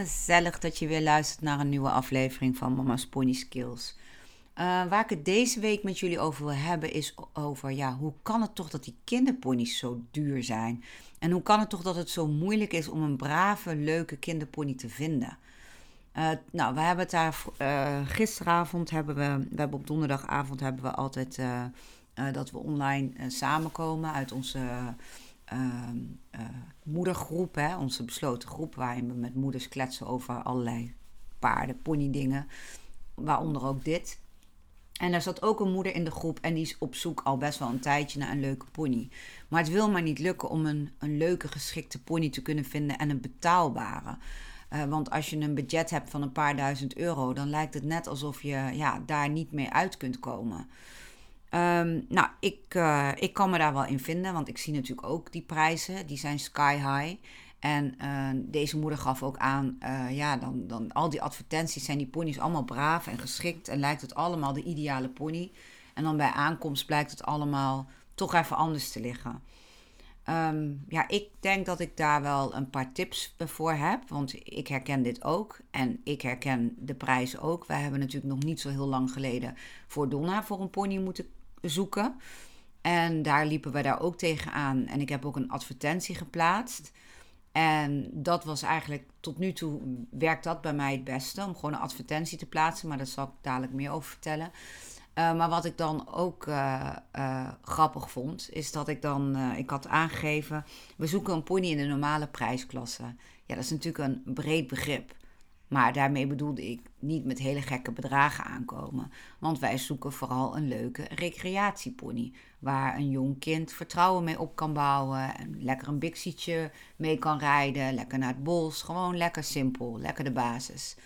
Gezellig dat je weer luistert naar een nieuwe aflevering van Mama's Pony Skills. Uh, waar ik het deze week met jullie over wil hebben is over ja, hoe kan het toch dat die kinderponies zo duur zijn? En hoe kan het toch dat het zo moeilijk is om een brave, leuke kinderpony te vinden? Uh, nou, we hebben het daar uh, gisteravond hebben we, we hebben op donderdagavond hebben we altijd dat we online samenkomen uit onze moedergroep, hè, onze besloten groep, waarin we met moeders kletsen over allerlei paarden, pony dingen, waaronder ook dit. En er zat ook een moeder in de groep en die is op zoek al best wel een tijdje naar een leuke pony. Maar het wil maar niet lukken om een, een leuke geschikte pony te kunnen vinden en een betaalbare. Uh, want als je een budget hebt van een paar duizend euro, dan lijkt het net alsof je ja, daar niet mee uit kunt komen. Um, nou, ik, uh, ik kan me daar wel in vinden, want ik zie natuurlijk ook die prijzen, die zijn sky high. En uh, deze moeder gaf ook aan, uh, ja, dan, dan al die advertenties zijn die ponies allemaal braaf en geschikt en lijkt het allemaal de ideale pony. En dan bij aankomst blijkt het allemaal toch even anders te liggen. Um, ja, ik denk dat ik daar wel een paar tips voor heb, want ik herken dit ook en ik herken de prijs ook. Wij hebben natuurlijk nog niet zo heel lang geleden voor Donna voor een pony moeten zoeken. En daar liepen we daar ook tegenaan. En ik heb ook een advertentie geplaatst. En dat was eigenlijk tot nu toe werkt dat bij mij het beste om gewoon een advertentie te plaatsen, maar daar zal ik dadelijk meer over vertellen. Uh, maar wat ik dan ook uh, uh, grappig vond, is dat ik dan, ik had aangegeven, we zoeken een pony in de normale prijsklasse. Ja, dat is natuurlijk een breed begrip. Maar daarmee bedoelde ik niet met hele gekke bedragen aankomen. Want wij zoeken vooral een leuke recreatiepony. Waar een jong kind vertrouwen mee op kan bouwen. En lekker een bixietje mee kan rijden. Lekker naar het bos. Gewoon lekker simpel. Lekker de basis.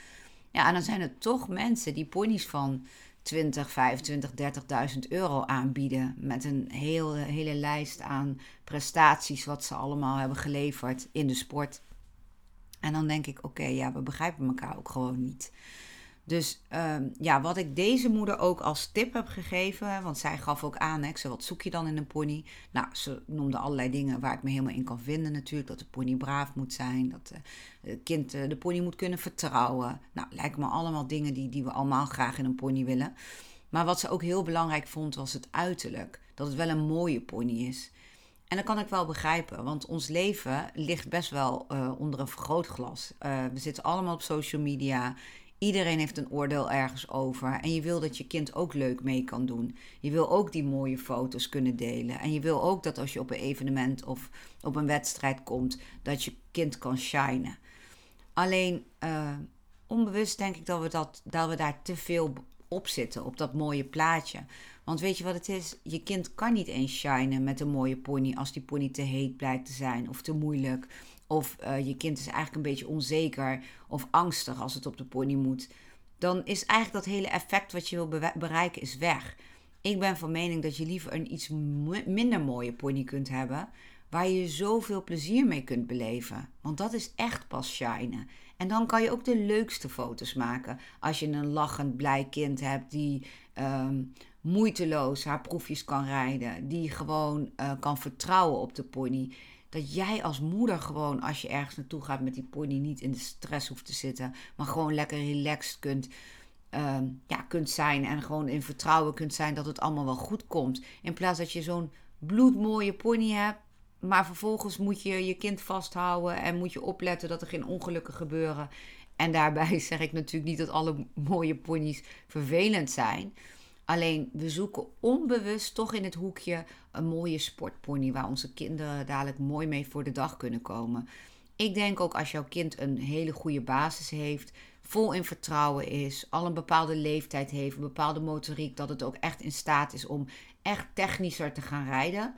Ja, en dan zijn er toch mensen die ponies van 20, 25, 30.000 euro aanbieden. Met een heel, hele lijst aan prestaties wat ze allemaal hebben geleverd in de sport. En dan denk ik, oké, ja, we begrijpen elkaar ook gewoon niet. Dus um, ja, wat ik deze moeder ook als tip heb gegeven, want zij gaf ook aan, hè, wat zoek je dan in een pony? Nou, ze noemde allerlei dingen waar ik me helemaal in kan vinden natuurlijk. Dat de pony braaf moet zijn, dat het kind de pony moet kunnen vertrouwen. Nou, lijken me allemaal dingen die, die we allemaal graag in een pony willen. Maar wat ze ook heel belangrijk vond, was het uiterlijk. Dat het wel een mooie pony is. En dat kan ik wel begrijpen, want ons leven ligt best wel uh, onder een vergrootglas. Uh, we zitten allemaal op social media. Iedereen heeft een oordeel ergens over. En je wil dat je kind ook leuk mee kan doen. Je wil ook die mooie foto's kunnen delen. En je wil ook dat als je op een evenement of op een wedstrijd komt, dat je kind kan shinen. Alleen uh, onbewust denk ik dat we, dat, dat we daar te veel op zitten, op dat mooie plaatje. Want weet je wat het is? Je kind kan niet eens shinen met een mooie pony als die pony te heet blijkt te zijn of te moeilijk. Of uh, je kind is eigenlijk een beetje onzeker of angstig als het op de pony moet. Dan is eigenlijk dat hele effect wat je wil bereiken is weg. Ik ben van mening dat je liever een iets minder mooie pony kunt hebben. Waar je zoveel plezier mee kunt beleven. Want dat is echt pas shinen. En dan kan je ook de leukste foto's maken. Als je een lachend, blij kind hebt die um, moeiteloos haar proefjes kan rijden. Die gewoon uh, kan vertrouwen op de pony. Dat jij als moeder gewoon, als je ergens naartoe gaat met die pony, niet in de stress hoeft te zitten. Maar gewoon lekker relaxed kunt, uh, ja, kunt zijn. En gewoon in vertrouwen kunt zijn dat het allemaal wel goed komt. In plaats dat je zo'n bloedmooie pony hebt. Maar vervolgens moet je je kind vasthouden en moet je opletten dat er geen ongelukken gebeuren. En daarbij zeg ik natuurlijk niet dat alle mooie ponies vervelend zijn. Alleen we zoeken onbewust toch in het hoekje een mooie sportpony waar onze kinderen dadelijk mooi mee voor de dag kunnen komen. Ik denk ook als jouw kind een hele goede basis heeft, vol in vertrouwen is, al een bepaalde leeftijd heeft, een bepaalde motoriek, dat het ook echt in staat is om echt technischer te gaan rijden,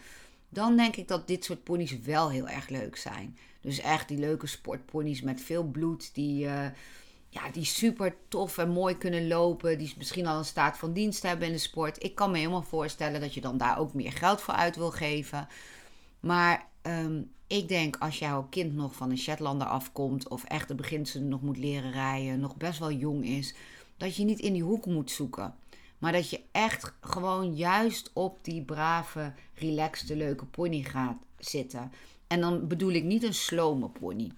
dan denk ik dat dit soort ponies wel heel erg leuk zijn. Dus echt die leuke sportponies met veel bloed, die, uh, ja, die super tof en mooi kunnen lopen, die misschien al een staat van dienst hebben in de sport. Ik kan me helemaal voorstellen dat je dan daar ook meer geld voor uit wil geven. Maar ehm, ik denk als jouw kind nog van een Shetlander afkomt of echt de beginselen nog moet leren rijden, nog best wel jong is, dat je niet in die hoek moet zoeken. Maar dat je echt gewoon juist op die brave, relaxte, leuke pony gaat zitten. En dan bedoel ik niet een slome pony.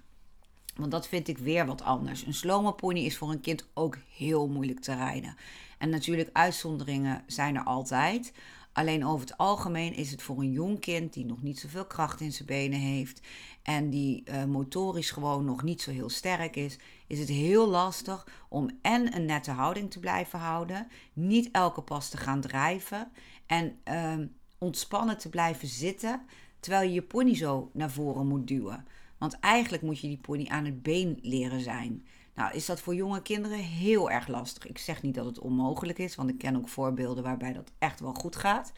Want dat vind ik weer wat anders. Een slome pony is voor een kind ook heel moeilijk te rijden. En natuurlijk, uitzonderingen zijn er altijd. Alleen over het algemeen is het voor een jong kind die nog niet zoveel kracht in zijn benen heeft en die uh, motorisch gewoon nog niet zo heel sterk is, is het heel lastig om en een nette houding te blijven houden, niet elke pas te gaan drijven en uh, ontspannen te blijven zitten terwijl je je pony zo naar voren moet duwen. Want eigenlijk moet je die pony aan het been leren zijn. Nou, is dat voor jonge kinderen heel erg lastig. Ik zeg niet dat het onmogelijk is, want ik ken ook voorbeelden waarbij dat echt wel goed gaat.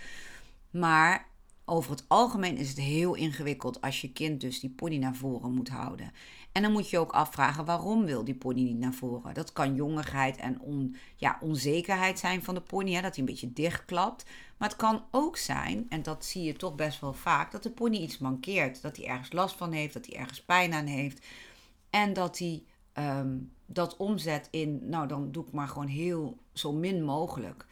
Maar over het algemeen is het heel ingewikkeld als je kind dus die pony naar voren moet houden. En dan moet je ook afvragen waarom wil die pony niet naar voren. Dat kan jongigheid en ja, onzekerheid zijn van de pony, hè, dat hij een beetje dichtklapt. Maar het kan ook zijn, en dat zie je toch best wel vaak, dat de pony iets mankeert. Dat hij ergens last van heeft, dat hij ergens pijn aan heeft. En dat hij Ehm, dat omzet in, nou dan doe ik maar gewoon heel zo min mogelijk.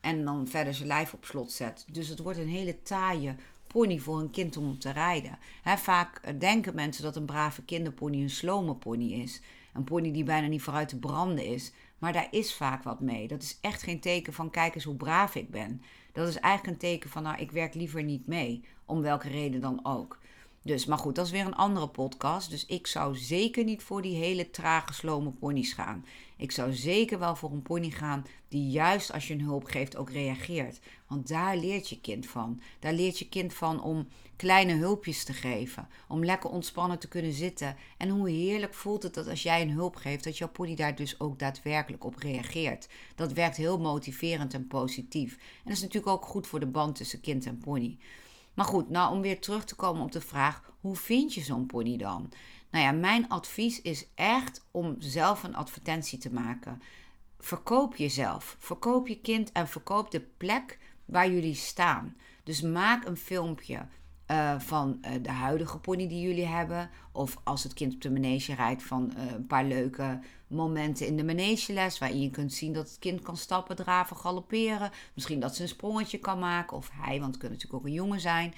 En dan verder zijn lijf op slot zet. Dus het wordt een hele taaie pony voor een kind om te rijden. vaak denken mensen dat een brave kinderpony een slome pony is. Een pony die bijna niet vooruit te branden is. Maar daar is vaak wat mee. Dat is echt geen teken van kijk eens hoe braaf ik ben. Dat is eigenlijk een teken van nou ik werk liever niet mee. Om welke reden dan ook. Dus, maar goed, dat is weer een andere podcast. Dus ik zou zeker niet voor die hele trage, slome ponies gaan. Ik zou zeker wel voor een pony gaan die juist als je een hulp geeft ook reageert. Want daar leert je kind van. Daar leert je kind van om kleine hulpjes te geven. Om lekker ontspannen te kunnen zitten. En hoe heerlijk voelt het dat als jij een hulp geeft, dat jouw pony daar dus ook daadwerkelijk op reageert. Dat werkt heel motiverend en positief. En dat is natuurlijk ook goed voor de band tussen kind en pony. Maar goed, nou om weer terug te komen op de vraag: hoe vind je zo'n pony dan? Nou ja, mijn advies is echt om zelf een advertentie te maken. Verkoop jezelf, verkoop je kind en verkoop de plek waar jullie staan. Dus maak een filmpje uh, van uh, de huidige pony die jullie hebben. Of als het kind op de manege rijdt, van uh, een paar leuke momenten in de manegeles. Waarin je kunt zien dat het kind kan stappen, draven, galopperen. Misschien dat ze een sprongetje kan maken. Of hij, want het kan natuurlijk ook een jongen zijn.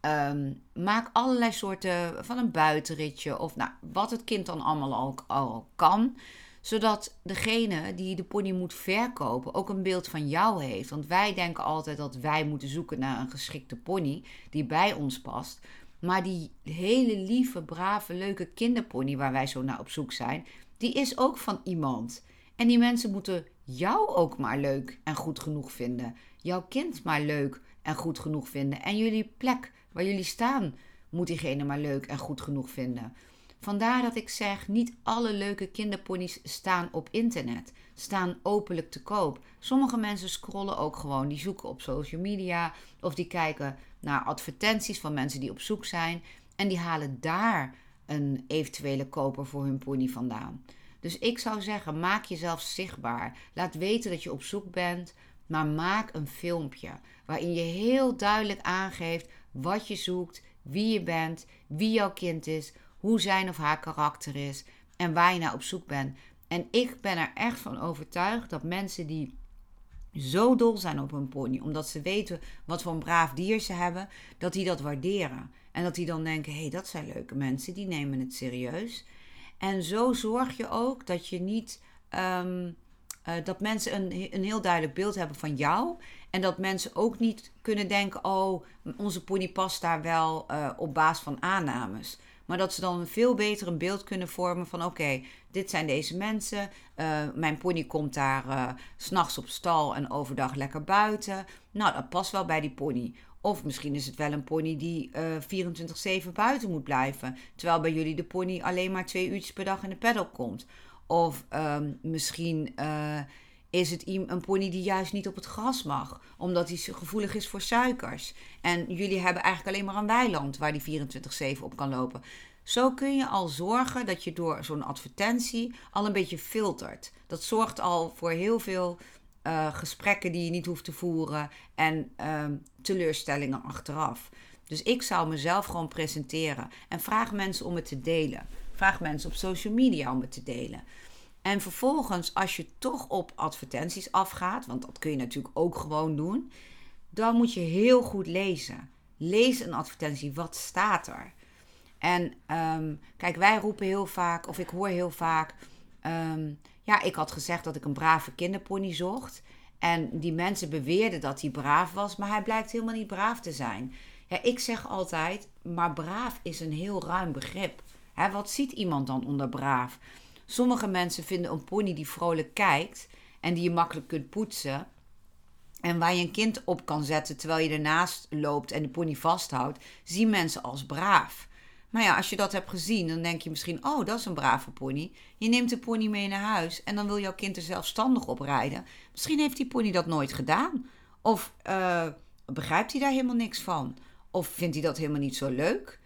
Um, maak allerlei soorten van een buitenritje. Of nou, wat het kind dan allemaal al, al kan zodat degene die de pony moet verkopen ook een beeld van jou heeft. Want wij denken altijd dat wij moeten zoeken naar een geschikte pony die bij ons past. Maar die hele lieve, brave, leuke kinderpony waar wij zo naar op zoek zijn, die is ook van iemand. En die mensen moeten jou ook maar leuk en goed genoeg vinden. Jouw kind maar leuk en goed genoeg vinden. En jullie plek waar jullie staan moet diegene maar leuk en goed genoeg vinden. Vandaar dat ik zeg, niet alle leuke kinderponies staan op internet, staan openlijk te koop. Sommige mensen scrollen ook gewoon, die zoeken op social media of die kijken naar advertenties van mensen die op zoek zijn en die halen daar een eventuele koper voor hun pony vandaan. Dus ik zou zeggen, maak jezelf zichtbaar. Laat weten dat je op zoek bent, maar maak een filmpje waarin je heel duidelijk aangeeft wat je zoekt, wie je bent, wie jouw kind is, hoe zijn of haar karakter is en waar je naar op zoek bent. En ik ben er echt van overtuigd dat mensen die zo dol zijn op een pony, omdat ze weten wat voor een braaf dier ze hebben, dat die dat waarderen. En dat die dan denken: hé, hey, dat zijn leuke mensen, die nemen het serieus. En zo zorg je ook dat je niet. Um, dat mensen een, een heel duidelijk beeld hebben van jou. En dat mensen ook niet kunnen denken: oh, onze pony past daar wel uh, op basis van aannames. Maar dat ze dan veel beter een beeld kunnen vormen van: oké, dit zijn deze mensen. Uh, mijn pony komt daar uh, s'nachts op stal en overdag lekker buiten. Nou, dat past wel bij die pony. Of misschien is het wel een pony die uh, 24-7 buiten moet blijven. Terwijl bij jullie de pony alleen maar twee uurtjes per dag in de pedal komt. Of um, misschien is het een pony die juist niet op het gras mag, omdat hij gevoelig is voor suikers. En jullie hebben eigenlijk alleen maar een weiland waar die 24-7 op kan lopen. Zo kun je al zorgen dat je door zo'n advertentie al een beetje filtert. Dat zorgt al voor heel veel uh, gesprekken die je niet hoeft te voeren en uh, teleurstellingen achteraf. Dus ik zou mezelf gewoon presenteren en vraag mensen om het te delen. Vraag mensen op social media om het te delen. En vervolgens, als je toch op advertenties afgaat, want dat kun je natuurlijk ook gewoon doen, dan moet je heel goed lezen. Lees een advertentie, wat staat er? En um, kijk, wij roepen heel vaak, of ik hoor heel vaak, um, ja, ik had gezegd dat ik een brave kinderpony zocht. En die mensen beweerden dat hij braaf was, maar hij blijkt helemaal niet braaf te zijn. Ja, ik zeg altijd, maar braaf is een heel ruim begrip. Hè, wat ziet iemand dan onder braaf? Sommige mensen vinden een pony die vrolijk kijkt en die je makkelijk kunt poetsen. En waar je een kind op kan zetten terwijl je ernaast loopt en de pony vasthoudt, zien mensen als braaf. Maar ja, als je dat hebt gezien, dan denk je misschien: oh, dat is een brave pony. Je neemt de pony mee naar huis en dan wil jouw kind er zelfstandig op rijden. Misschien heeft die pony dat nooit gedaan. Of uh, begrijpt hij daar helemaal niks van? Of vindt hij dat helemaal niet zo leuk?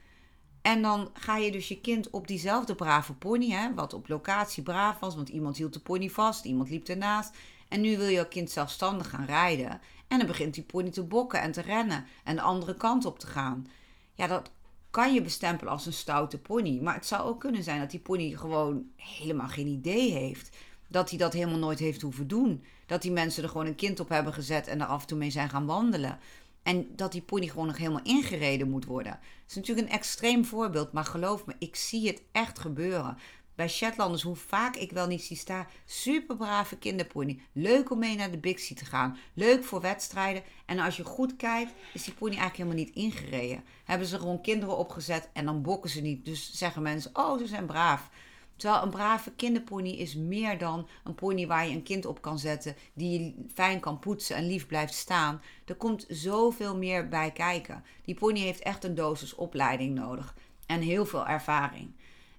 En dan ga je dus je kind op diezelfde brave pony, hè, wat op locatie braaf was, want iemand hield de pony vast, iemand liep ernaast. En nu wil je kind zelfstandig gaan rijden. En dan begint die pony te bokken en te rennen en de andere kant op te gaan. Ja, dat kan je bestempelen als een stoute pony. Maar het zou ook kunnen zijn dat die pony gewoon helemaal geen idee heeft. Dat hij dat helemaal nooit heeft hoeven doen. Dat die mensen er gewoon een kind op hebben gezet en er af en toe mee zijn gaan wandelen. En dat die pony gewoon nog helemaal ingereden moet worden. Dat is natuurlijk een extreem voorbeeld, maar geloof me, ik zie het echt gebeuren. Bij Shetlanders, hoe vaak ik wel niet zie staan. Super brave kinderpony. Leuk om mee naar de Bixie te gaan. Leuk voor wedstrijden. En als je goed kijkt, is die pony eigenlijk helemaal niet ingereden. Hebben ze gewoon kinderen opgezet en dan bokken ze niet. Dus zeggen mensen, oh, ze zijn braaf. Terwijl een brave kinderpony is meer dan een pony waar je een kind op kan zetten, die je fijn kan poetsen en lief blijft staan. Er komt zoveel meer bij kijken. Die pony heeft echt een dosis opleiding nodig en heel veel ervaring.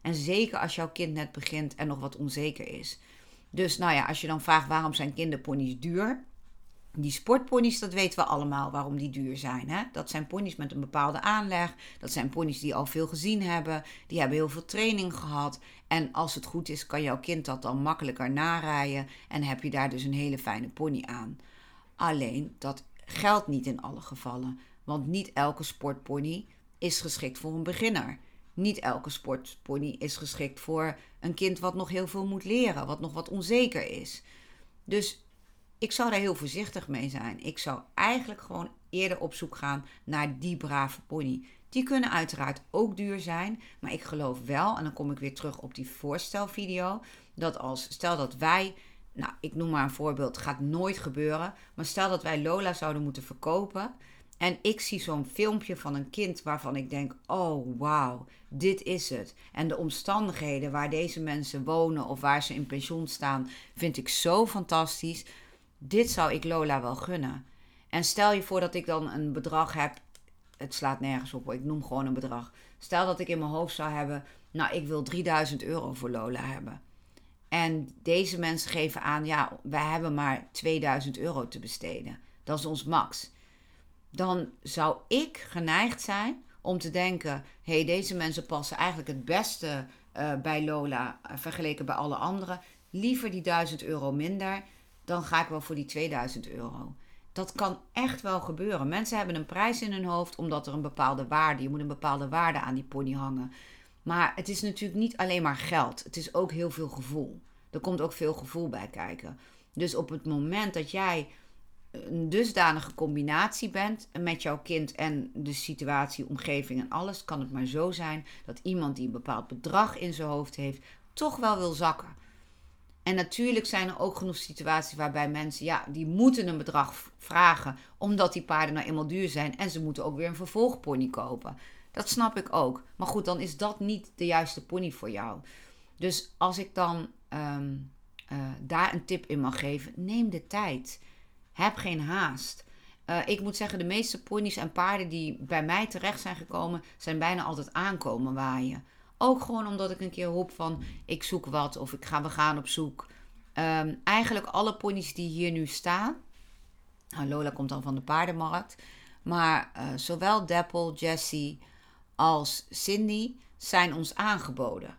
En zeker als jouw kind net begint en nog wat onzeker is. Dus nou ja, als je dan vraagt waarom zijn kinderponies duur, die sportponies, dat weten we allemaal waarom die duur zijn. Hè? Dat zijn ponies met een bepaalde aanleg. Dat zijn ponies die al veel gezien hebben. Die hebben heel veel training gehad. En als het goed is, kan jouw kind dat dan makkelijker narijden. En heb je daar dus een hele fijne pony aan. Alleen, dat geldt niet in alle gevallen. Want niet elke sportpony is geschikt voor een beginner. Niet elke sportpony is geschikt voor een kind wat nog heel veel moet leren. Wat nog wat onzeker is. Dus ik zou daar heel voorzichtig mee zijn. Ik zou eigenlijk gewoon eerder op zoek gaan naar die brave pony. Die kunnen uiteraard ook duur zijn, maar ik geloof wel, en dan kom ik weer terug op die voorstelvideo, dat als stel dat wij, nou ik noem maar een voorbeeld, gaat nooit gebeuren, maar stel dat wij Lola zouden moeten verkopen en ik zie zo'n filmpje van een kind waarvan ik denk: oh wauw, dit is het. En de omstandigheden waar deze mensen wonen of waar ze in pensioen staan, vind ik zo fantastisch dit zou ik Lola wel gunnen. En stel je voor dat ik dan een bedrag heb. Het slaat nergens op, ik noem gewoon een bedrag. Stel dat ik in mijn hoofd zou hebben, nou, ik wil 3000 euro voor Lola hebben. En deze mensen geven aan, ja, wij hebben maar 2000 euro te besteden. Dat is ons max. Dan zou ik geneigd zijn om te denken: hé, hey, deze mensen passen eigenlijk het beste uh, bij Lola uh, vergeleken bij alle anderen. Liever die 1000 euro minder dan ga ik wel voor die 2000 euro. Dat kan echt wel gebeuren. Mensen hebben een prijs in hun hoofd omdat er een bepaalde waarde, je moet een bepaalde waarde aan die pony hangen. Maar het is natuurlijk niet alleen maar geld. Het is ook heel veel gevoel. Er komt ook veel gevoel bij kijken. Dus op het moment dat jij een dusdanige combinatie bent met jouw kind en de situatie, omgeving en alles, kan het maar zo zijn dat iemand die een bepaald bedrag in zijn hoofd heeft, toch wel wil zakken. En natuurlijk zijn er ook genoeg situaties waarbij mensen, ja, die moeten een bedrag vragen, omdat die paarden nou eenmaal duur zijn. En ze moeten ook weer een vervolgpony kopen. Dat snap ik ook. Maar goed, dan is dat niet de juiste pony voor jou. Dus als ik dan ehm, eh, daar een tip in mag geven, neem de tijd. Heb geen haast. Uh, ik moet zeggen, de meeste ponies en paarden die bij mij terecht zijn gekomen, zijn bijna altijd aankomen waaien. Ook gewoon omdat ik een keer roep van ik zoek wat of ik ga, we gaan op zoek. Um, eigenlijk alle ponies die hier nu staan. Nou, Lola komt dan van de paardenmarkt. Maar uh, zowel Dapple, Jessie als Cindy zijn ons aangeboden.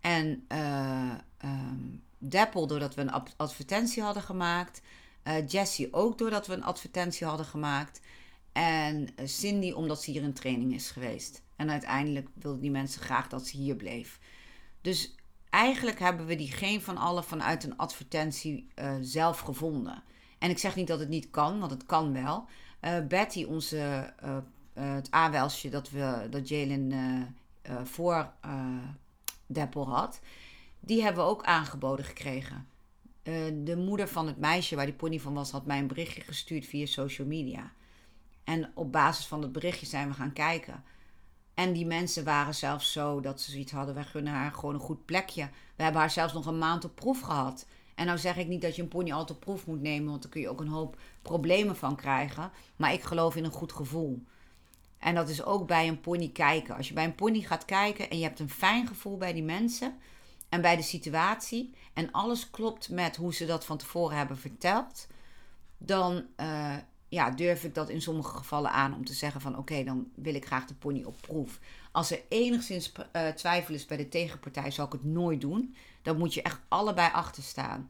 En uh, um, Dapple doordat we een advertentie hadden gemaakt. Uh, Jessie ook doordat we een advertentie hadden gemaakt. En Cindy omdat ze hier in training is geweest. En uiteindelijk wilden die mensen graag dat ze hier bleef. Dus eigenlijk hebben we die geen van allen vanuit een advertentie uh, zelf gevonden. En ik zeg niet dat het niet kan, want het kan wel. Uh, Betty, onze, het aanwelsje dat, we, dat Jalen voor Deppel had, die hebben we ook aangeboden gekregen. de moeder van het meisje waar die pony van was, had mij een berichtje gestuurd via social media. En op basis van dat berichtje zijn we gaan kijken. En die mensen waren zelfs zo dat ze zoiets hadden: wij gunnen haar gewoon een goed plekje. We hebben haar zelfs nog een maand op proef gehad. En nou zeg ik niet dat je een pony altijd op proef moet nemen, want dan kun je ook een hoop problemen van krijgen. Maar ik geloof in een goed gevoel. En dat is ook bij een pony kijken. Als je bij een pony gaat kijken en je hebt een fijn gevoel bij die mensen en bij de situatie en alles klopt met hoe ze dat van tevoren hebben verteld, dan uh, ja, durf ik dat in sommige gevallen aan om te zeggen van oké, dan wil ik graag de pony op proef. Als er enigszins uh, twijfel is bij de tegenpartij, zal ik het nooit doen. Dan moet je echt allebei achter staan.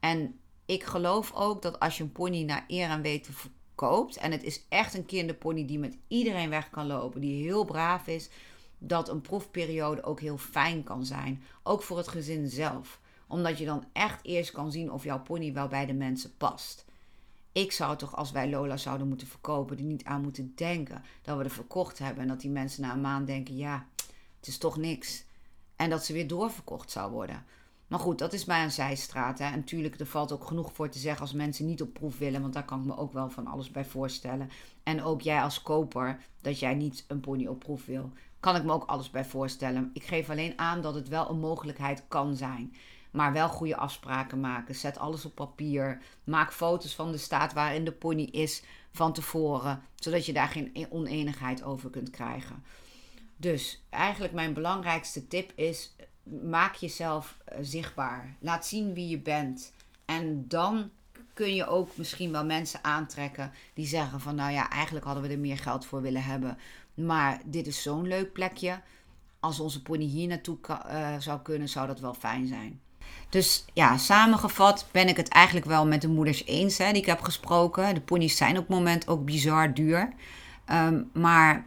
En ik geloof ook dat als je een pony naar eer en weten verkoopt, en het is echt een kinderpony die met iedereen weg kan lopen, die heel braaf is, dat een proefperiode ook heel fijn kan zijn. Ook voor het gezin zelf. Omdat je dan echt eerst kan zien of jouw pony wel bij de mensen past. Ik zou toch, als wij Lola zouden moeten verkopen, er niet aan moeten denken dat we er verkocht hebben. En dat die mensen na een maand denken: ja, het is toch niks. En dat ze weer doorverkocht zou worden. Maar goed, dat is bij een zijstraat. Hè. En natuurlijk, er valt ook genoeg voor te zeggen als mensen niet op proef willen. Want daar kan ik me ook wel van alles bij voorstellen. En ook jij als koper, dat jij niet een pony op proef wil. Kan ik me ook alles bij voorstellen. Ik geef alleen aan dat het wel een mogelijkheid kan zijn. Maar wel goede afspraken maken. Zet alles op papier. Maak foto's van de staat waarin de pony is van tevoren. Zodat je daar geen e- oneenigheid over kunt krijgen. Dus eigenlijk mijn belangrijkste tip is: maak jezelf eh, zichtbaar. Laat zien wie je bent. En dan kun je ook misschien wel mensen aantrekken die zeggen van nou ja, eigenlijk hadden we er meer geld voor willen hebben. Maar dit is zo'n leuk plekje. Als onze pony hier naartoe uh, zou kunnen, zou dat wel fijn zijn. Dus ja, samengevat ben ik het eigenlijk wel met de moeders eens hè, die ik heb gesproken. De ponies zijn op het moment ook bizar duur. Um, maar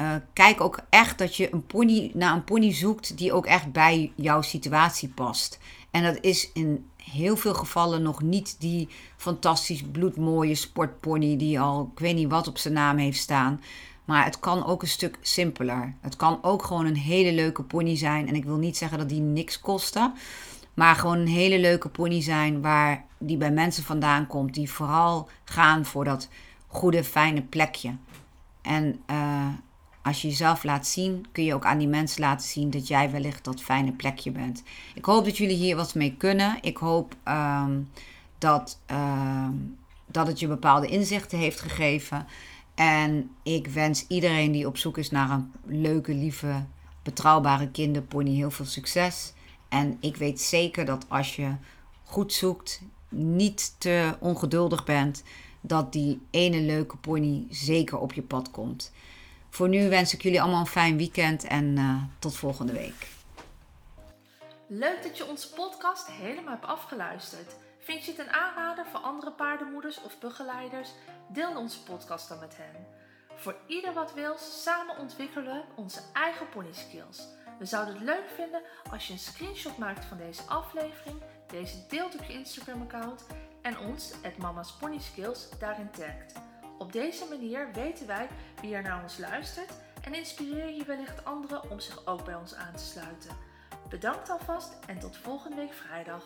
uh, kijk ook echt dat je een pony, naar een pony zoekt die ook echt bij jouw situatie past. En dat is in heel veel gevallen nog niet die fantastisch bloedmooie sportpony die al ik weet niet wat op zijn naam heeft staan. Maar het kan ook een stuk simpeler. Het kan ook gewoon een hele leuke pony zijn. En ik wil niet zeggen dat die niks kosten. Maar gewoon een hele leuke pony zijn waar die bij mensen vandaan komt. Die vooral gaan voor dat goede, fijne plekje. En uh, als je jezelf laat zien, kun je ook aan die mensen laten zien dat jij wellicht dat fijne plekje bent. Ik hoop dat jullie hier wat mee kunnen. Ik hoop um, dat, uh, dat het je bepaalde inzichten heeft gegeven. En ik wens iedereen die op zoek is naar een leuke, lieve, betrouwbare kinderpony heel veel succes. En ik weet zeker dat als je goed zoekt, niet te ongeduldig bent, dat die ene leuke pony zeker op je pad komt. Voor nu wens ik jullie allemaal een fijn weekend en uh, tot volgende week. Leuk dat je onze podcast helemaal hebt afgeluisterd. Vind je het een aanrader voor andere paardenmoeders of begeleiders? Deel onze podcast dan met hen. Voor ieder wat wil, samen ontwikkelen onze eigen pony skills. We zouden het leuk vinden als je een screenshot maakt van deze aflevering, deze deelt op je Instagram account en ons, het Mama's Pony Skills, daarin tagt. Op deze manier weten wij wie er naar ons luistert en inspireer je wellicht anderen om zich ook bij ons aan te sluiten. Bedankt alvast en tot volgende week vrijdag.